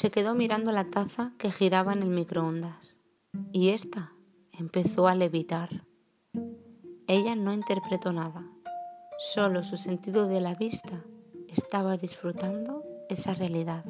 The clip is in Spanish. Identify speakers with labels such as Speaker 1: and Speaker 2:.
Speaker 1: se quedó mirando la taza que giraba en el microondas y ésta empezó a levitar. Ella no interpretó nada, solo su sentido de la vista estaba disfrutando esa realidad.